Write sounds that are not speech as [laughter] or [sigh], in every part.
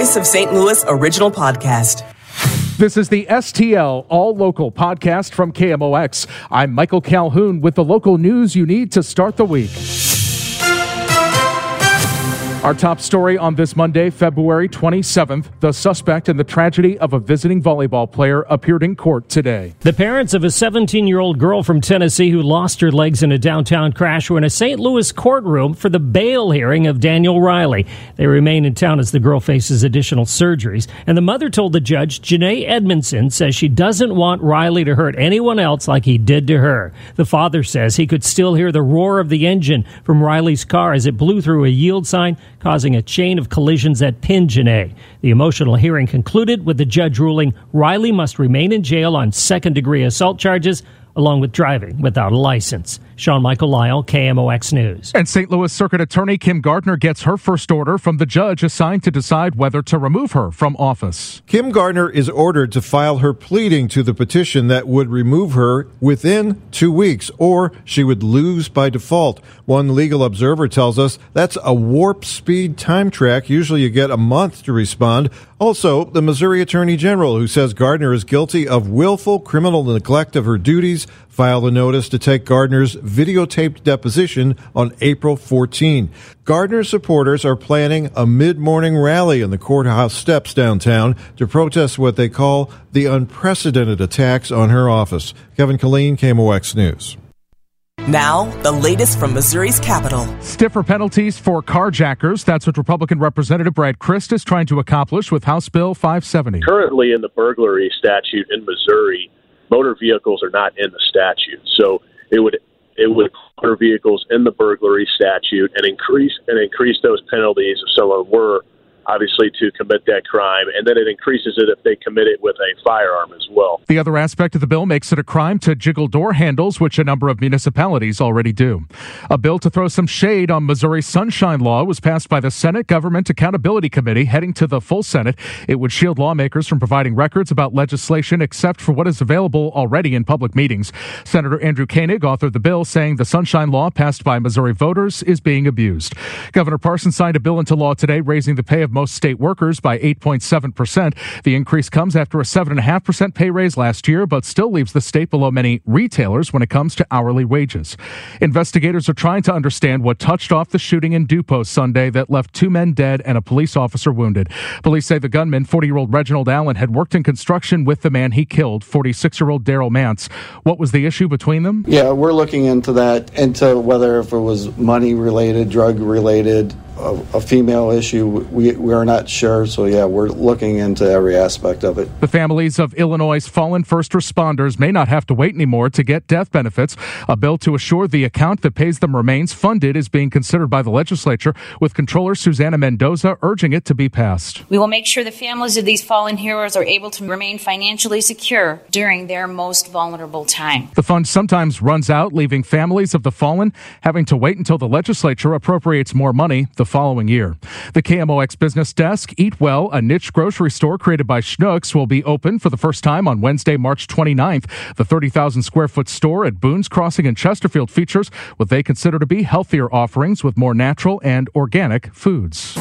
Voice of St. Louis original podcast. This is the STL All Local podcast from KMOX. I'm Michael Calhoun with the local news you need to start the week. Our top story on this Monday, February 27th, the suspect in the tragedy of a visiting volleyball player appeared in court today. The parents of a 17 year old girl from Tennessee who lost her legs in a downtown crash were in a St. Louis courtroom for the bail hearing of Daniel Riley. They remain in town as the girl faces additional surgeries. And the mother told the judge, Janae Edmondson, says she doesn't want Riley to hurt anyone else like he did to her. The father says he could still hear the roar of the engine from Riley's car as it blew through a yield sign causing a chain of collisions at Pingenay. The emotional hearing concluded with the judge ruling Riley must remain in jail on second degree assault charges along with driving without a license. Sean Michael Lyle, KMOX News. And St. Louis Circuit Attorney Kim Gardner gets her first order from the judge assigned to decide whether to remove her from office. Kim Gardner is ordered to file her pleading to the petition that would remove her within two weeks, or she would lose by default. One legal observer tells us that's a warp speed time track. Usually you get a month to respond. Also, the Missouri Attorney General, who says Gardner is guilty of willful criminal neglect of her duties, filed a notice to take Gardner's videotaped deposition on April 14. Gardner supporters are planning a mid-morning rally in the courthouse steps downtown to protest what they call the unprecedented attacks on her office. Kevin Killeen, KMOX News. Now, the latest from Missouri's capital. Stiffer penalties for carjackers. That's what Republican Representative Brad Christ is trying to accomplish with House Bill 570. Currently, in the burglary statute in Missouri, motor vehicles are not in the statute. So it would it would motor vehicles in the burglary statute and increase and increase those penalties. If someone were obviously to commit that crime, and then it increases it if they commit it with a firearm as well. The other aspect of the bill makes it a crime to jiggle door handles, which a number of municipalities already do. A bill to throw some shade on Missouri's Sunshine Law was passed by the Senate Government Accountability Committee, heading to the full Senate. It would shield lawmakers from providing records about legislation except for what is available already in public meetings. Senator Andrew Koenig authored the bill, saying the Sunshine Law passed by Missouri voters is being abused. Governor Parson signed a bill into law today, raising the pay of most state workers by 8.7%. The increase comes after a 7.5% pay raise last year, but still leaves the state below many retailers when it comes to hourly wages. Investigators are trying to understand what touched off the shooting in Dupo Sunday that left two men dead and a police officer wounded. Police say the gunman, 40 year old Reginald Allen, had worked in construction with the man he killed, 46 year old Daryl Mance. What was the issue between them? Yeah, we're looking into that, into whether if it was money related, drug related, a, a, female issue. We, we are not sure. So, yeah, we're looking into every aspect of it. The families of Illinois' fallen first responders may not have to wait anymore to get death benefits. A bill to assure the account that pays them remains funded is being considered by the legislature, with Comptroller Susana Mendoza urging it to be passed. We will make sure the families of these fallen heroes are able to remain financially secure during their most vulnerable time. The fund sometimes runs out, leaving families of the fallen having to wait until the legislature appropriates more money. The following year. The KMOX Business Desk, Eat Well, a niche grocery store created by Schnucks, will be open for the first time on Wednesday, March 29th. The 30,000 square foot store at Boone's Crossing in Chesterfield features what they consider to be healthier offerings with more natural and organic foods.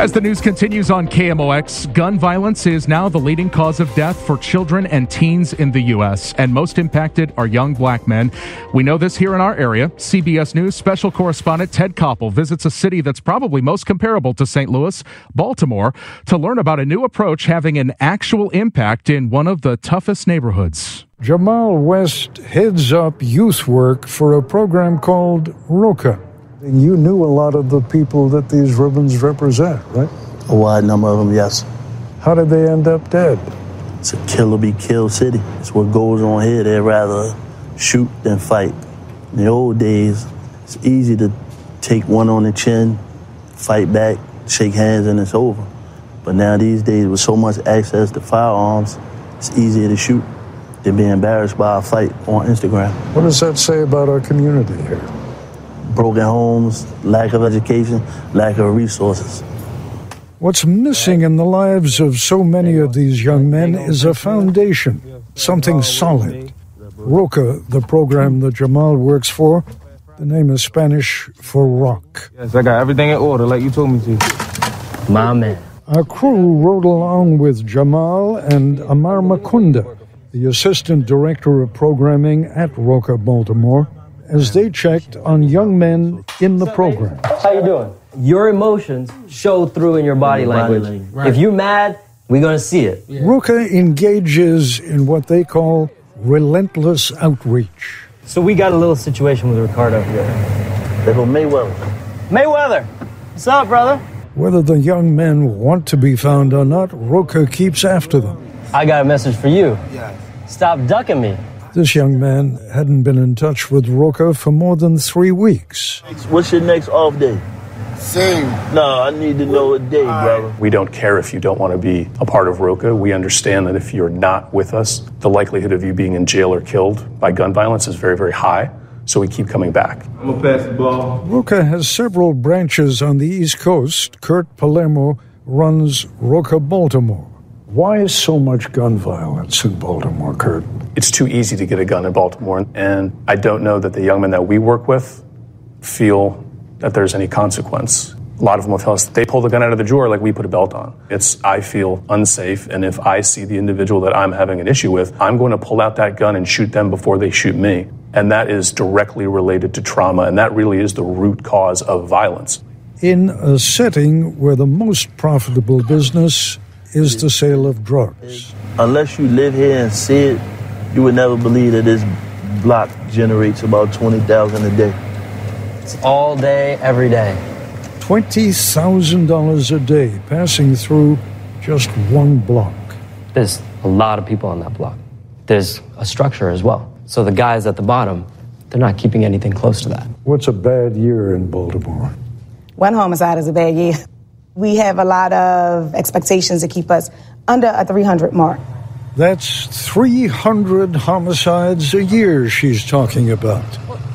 As the news continues on KMOX, gun violence is now the leading cause of death for children and teens in the U.S., and most impacted are young black men. We know this here in our area. CBS News special correspondent Ted Koppel visits a city that's probably most comparable to St. Louis, Baltimore, to learn about a new approach having an actual impact in one of the toughest neighborhoods. Jamal West heads up youth work for a program called ROCA you knew a lot of the people that these ribbons represent, right? A wide number of them, yes. How did they end up dead? It's a kill or be killed city. It's what goes on here. They'd rather shoot than fight. In the old days, it's easy to take one on the chin, fight back, shake hands, and it's over. But now these days, with so much access to firearms, it's easier to shoot than be embarrassed by a fight on Instagram. What does that say about our community here? Broken homes, lack of education, lack of resources. What's missing in the lives of so many of these young men is a foundation, something solid. ROCA, the program that Jamal works for, the name is Spanish for rock. Yes, I got everything in order like you told me to. My man. Our crew rode along with Jamal and Amar Makunda, the assistant director of programming at Roca Baltimore, as they checked on young men in the program. How you doing? Your emotions show through in your body language. Body language. If you're mad, we're gonna see it. Roca engages in what they call relentless outreach. So we got a little situation with Ricardo here. Little Mayweather. Mayweather, what's up, brother? Whether the young men want to be found or not, Roca keeps after them. I got a message for you. Yes. Stop ducking me. This young man hadn't been in touch with Roca for more than three weeks. What's your next off day? Same. No, I need to know a day, brother. We don't care if you don't want to be a part of Roca. We understand that if you're not with us, the likelihood of you being in jail or killed by gun violence is very, very high. So we keep coming back. I'm gonna pass the ball. Roca has several branches on the East Coast. Kurt Palermo runs Roca Baltimore. Why is so much gun violence in Baltimore, Kurt? It's too easy to get a gun in Baltimore, and I don't know that the young men that we work with feel that there's any consequence. A lot of them will tell us they pull the gun out of the drawer like we put a belt on. It's, I feel unsafe, and if I see the individual that I'm having an issue with, I'm going to pull out that gun and shoot them before they shoot me. And that is directly related to trauma, and that really is the root cause of violence. In a setting where the most profitable business is the sale of drugs. Unless you live here and see it, you would never believe that this block generates about 20,000 a day. It's all day, every day. $20,000 a day passing through just one block. There's a lot of people on that block. There's a structure as well. So the guys at the bottom, they're not keeping anything close to that. What's a bad year in Baltimore? One homicide is a bad year. We have a lot of expectations to keep us under a 300 mark. That's 300 homicides a year she's talking about.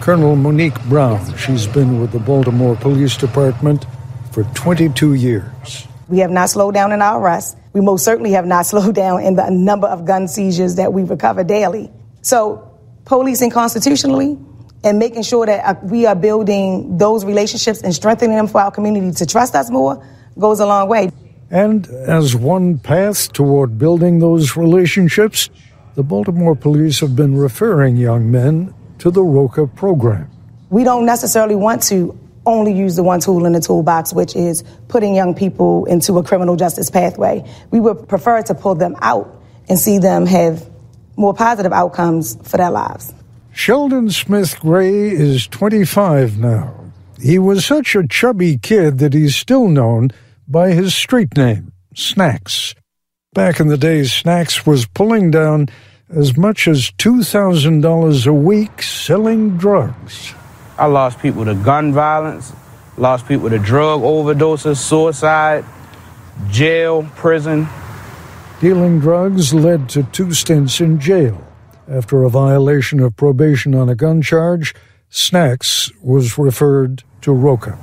Colonel Monique Brown, she's been with the Baltimore Police Department for 22 years. We have not slowed down in our arrests. We most certainly have not [laughs] slowed down in the number of gun seizures that we recover daily. So, policing constitutionally and making sure that uh, we are building those relationships and strengthening them for our community to trust us more goes a long way. And as one path toward building those relationships, the Baltimore police have been referring young men to the ROCA program. We don't necessarily want to only use the one tool in the toolbox, which is putting young people into a criminal justice pathway. We would prefer to pull them out and see them have more positive outcomes for their lives. Sheldon Smith Gray is 25 now. He was such a chubby kid that he's still known by his street name, Snacks. Back in the day, Snacks was pulling down as much as $2,000 a week selling drugs. I lost people to gun violence, lost people to drug overdoses, suicide, jail, prison. Dealing drugs led to two stints in jail. After a violation of probation on a gun charge, Snacks was referred to Roca.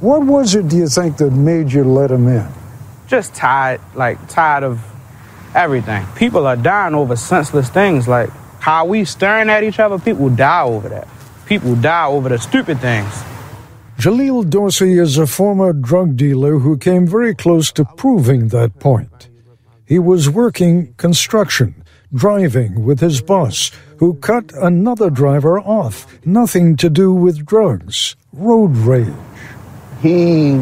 What was it, do you think, that made you let him in? Just tired, like tired of everything. People are dying over senseless things, like how we staring at each other. People die over that. People die over the stupid things. Jaleel Dorsey is a former drug dealer who came very close to proving that point. He was working construction, driving with his boss, who cut another driver off. Nothing to do with drugs, road rage. He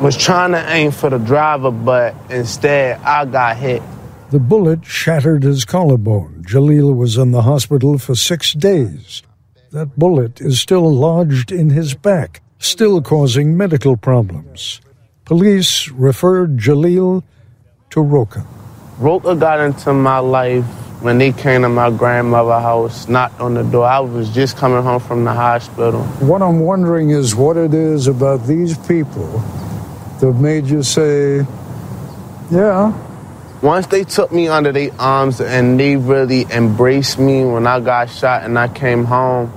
was trying to aim for the driver, but instead I got hit. The bullet shattered his collarbone. Jaleel was in the hospital for six days. That bullet is still lodged in his back, still causing medical problems. Police referred Jaleel to Roca. Roca got into my life when they came to my grandmother's house, knocked on the door. I was just coming home from the hospital. What I'm wondering is what it is about these people that made you say, yeah, Once they took me under their arms and they really embraced me when I got shot and I came home,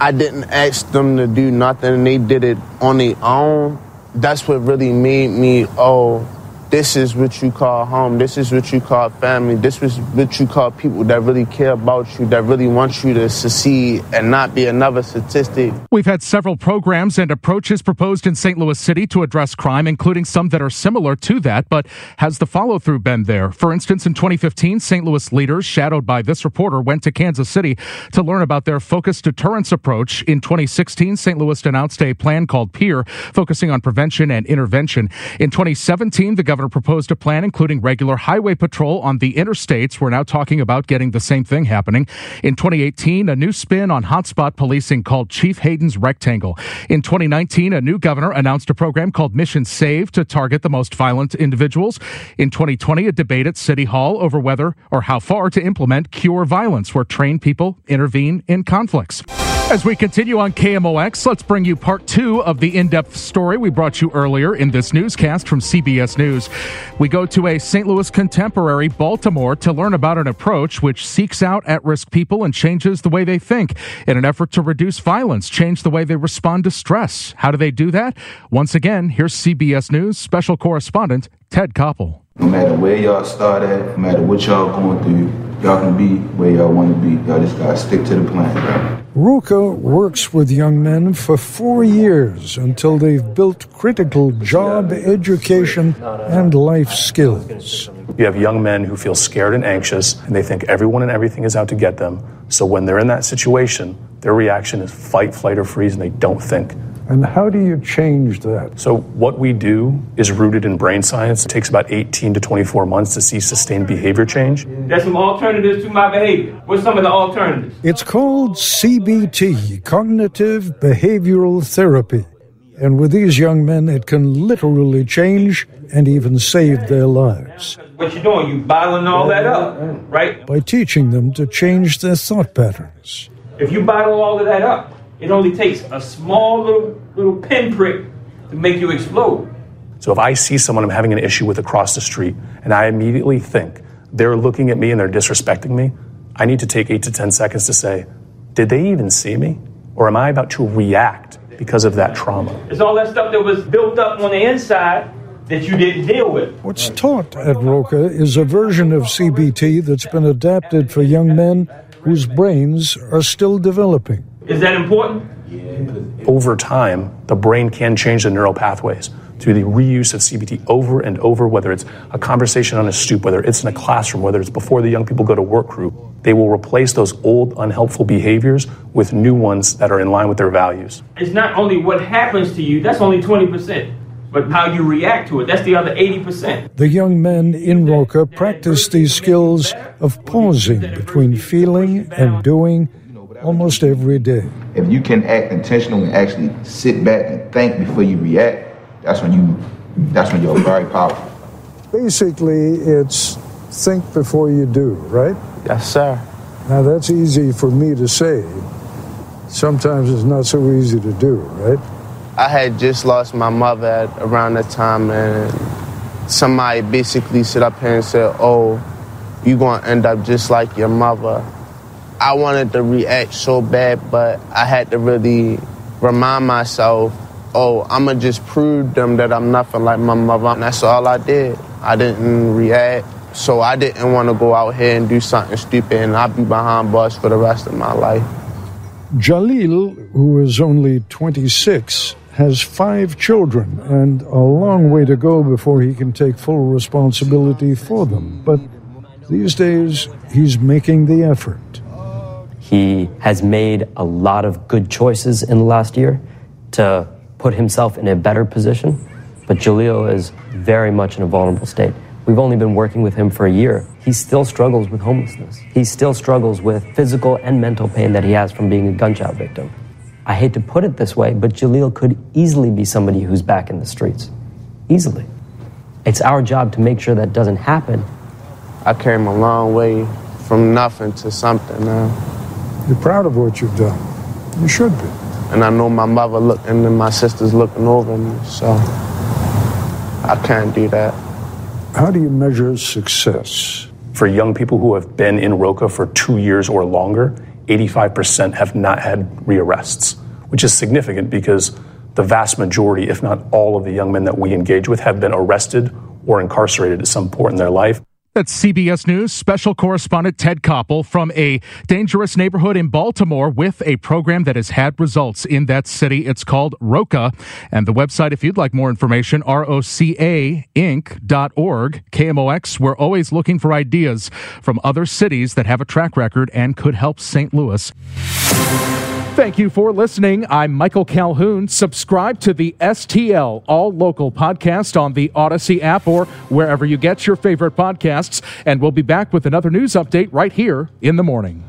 I didn't ask them to do nothing and they did it on their own. That's what really made me, oh, this is what you call home. This is what you call family. This is what you call people that really care about you, that really want you to succeed and not be another statistic. We've had several programs and approaches proposed in St. Louis City to address crime, including some that are similar to that, but has the follow through been there? For instance, in 2015, St. Louis leaders, shadowed by this reporter, went to Kansas City to learn about their focused deterrence approach. In 2016, St. Louis announced a plan called PEER, focusing on prevention and intervention. In 2017, the governor proposed a plan including regular highway patrol on the interstates. We're now talking about getting the same thing happening. In 2018, a new spin on hotspot policing called Chief Hayden's Rectangle. In 2019, a new governor announced a program called Mission Save to target the most violent individuals. In 2020, a debate at City Hall over whether or how far to implement Cure Violence, where trained people intervene in conflicts. As we continue on KMOX, let's bring you part two of the in depth story we brought you earlier in this newscast from CBS News. We go to a St. Louis contemporary, Baltimore, to learn about an approach which seeks out at risk people and changes the way they think in an effort to reduce violence, change the way they respond to stress. How do they do that? Once again, here's CBS News special correspondent Ted Koppel. No matter where y'all start at, no matter what y'all going through, y'all can be where y'all want to be. Y'all just gotta stick to the plan, bro. Roca works with young men for four years until they've built critical job, education, and life skills. You have young men who feel scared and anxious, and they think everyone and everything is out to get them. So when they're in that situation, their reaction is fight, flight, or freeze, and they don't think. And how do you change that? So, what we do is rooted in brain science. It takes about 18 to 24 months to see sustained behavior change. There's some alternatives to my behavior. What's some of the alternatives? It's called CBT, Cognitive Behavioral Therapy. And with these young men, it can literally change and even save their lives. What you're doing? you're bottling all that up, right? By teaching them to change their thought patterns. If you bottle all of that up, it only takes a small little little pinprick to make you explode. So if I see someone I'm having an issue with across the street and I immediately think they're looking at me and they're disrespecting me, I need to take eight to 10 seconds to say, did they even see me? Or am I about to react because of that trauma? It's all that stuff that was built up on the inside that you didn't deal with. What's taught at Roca is a version of CBT that's been adapted for young men whose brains are still developing. Is that important? Over time, the brain can change the neural pathways through the reuse of CBT over and over, whether it's a conversation on a stoop, whether it's in a classroom, whether it's before the young people go to work group. They will replace those old unhelpful behaviors with new ones that are in line with their values. It's not only what happens to you, that's only 20%, but how you react to it, that's the other 80%. The young men in Roca practice these skills of pausing between feeling and doing almost every day. If you can act intentional and actually sit back and think before you react, that's when you that's when you're very powerful. Basically, it's think before you do, right? Yes, sir. Now that's easy for me to say. Sometimes it's not so easy to do, right? I had just lost my mother at around that time, and somebody basically stood up here and said, "Oh, you're gonna end up just like your mother." I wanted to react so bad, but I had to really remind myself, oh, I'm gonna just prove them that I'm nothing like my mother. And that's all I did. I didn't react. So I didn't want to go out here and do something stupid and I'd be behind bars for the rest of my life. Jalil, who is only 26, has five children and a long way to go before he can take full responsibility for them. But these days, he's making the effort. He has made a lot of good choices in the last year to put himself in a better position, but Jalil is very much in a vulnerable state. We've only been working with him for a year. He still struggles with homelessness. He still struggles with physical and mental pain that he has from being a gunshot victim. I hate to put it this way, but Jalil could easily be somebody who's back in the streets. Easily. It's our job to make sure that doesn't happen. I came a long way from nothing to something now. You're proud of what you've done. You should be. And I know my mother looking and my sister's looking over me, so I can't do that. How do you measure success? For young people who have been in Roca for two years or longer, 85% have not had rearrests, which is significant because the vast majority, if not all, of the young men that we engage with have been arrested or incarcerated at some point in their life. That's CBS News special correspondent Ted Koppel from a dangerous neighborhood in Baltimore with a program that has had results in that city. It's called ROCA. And the website, if you'd like more information, roca inc.org. KMOX, we're always looking for ideas from other cities that have a track record and could help St. Louis. Thank you for listening. I'm Michael Calhoun. Subscribe to the STL All Local podcast on the Audacy app or wherever you get your favorite podcasts. And we'll be back with another news update right here in the morning.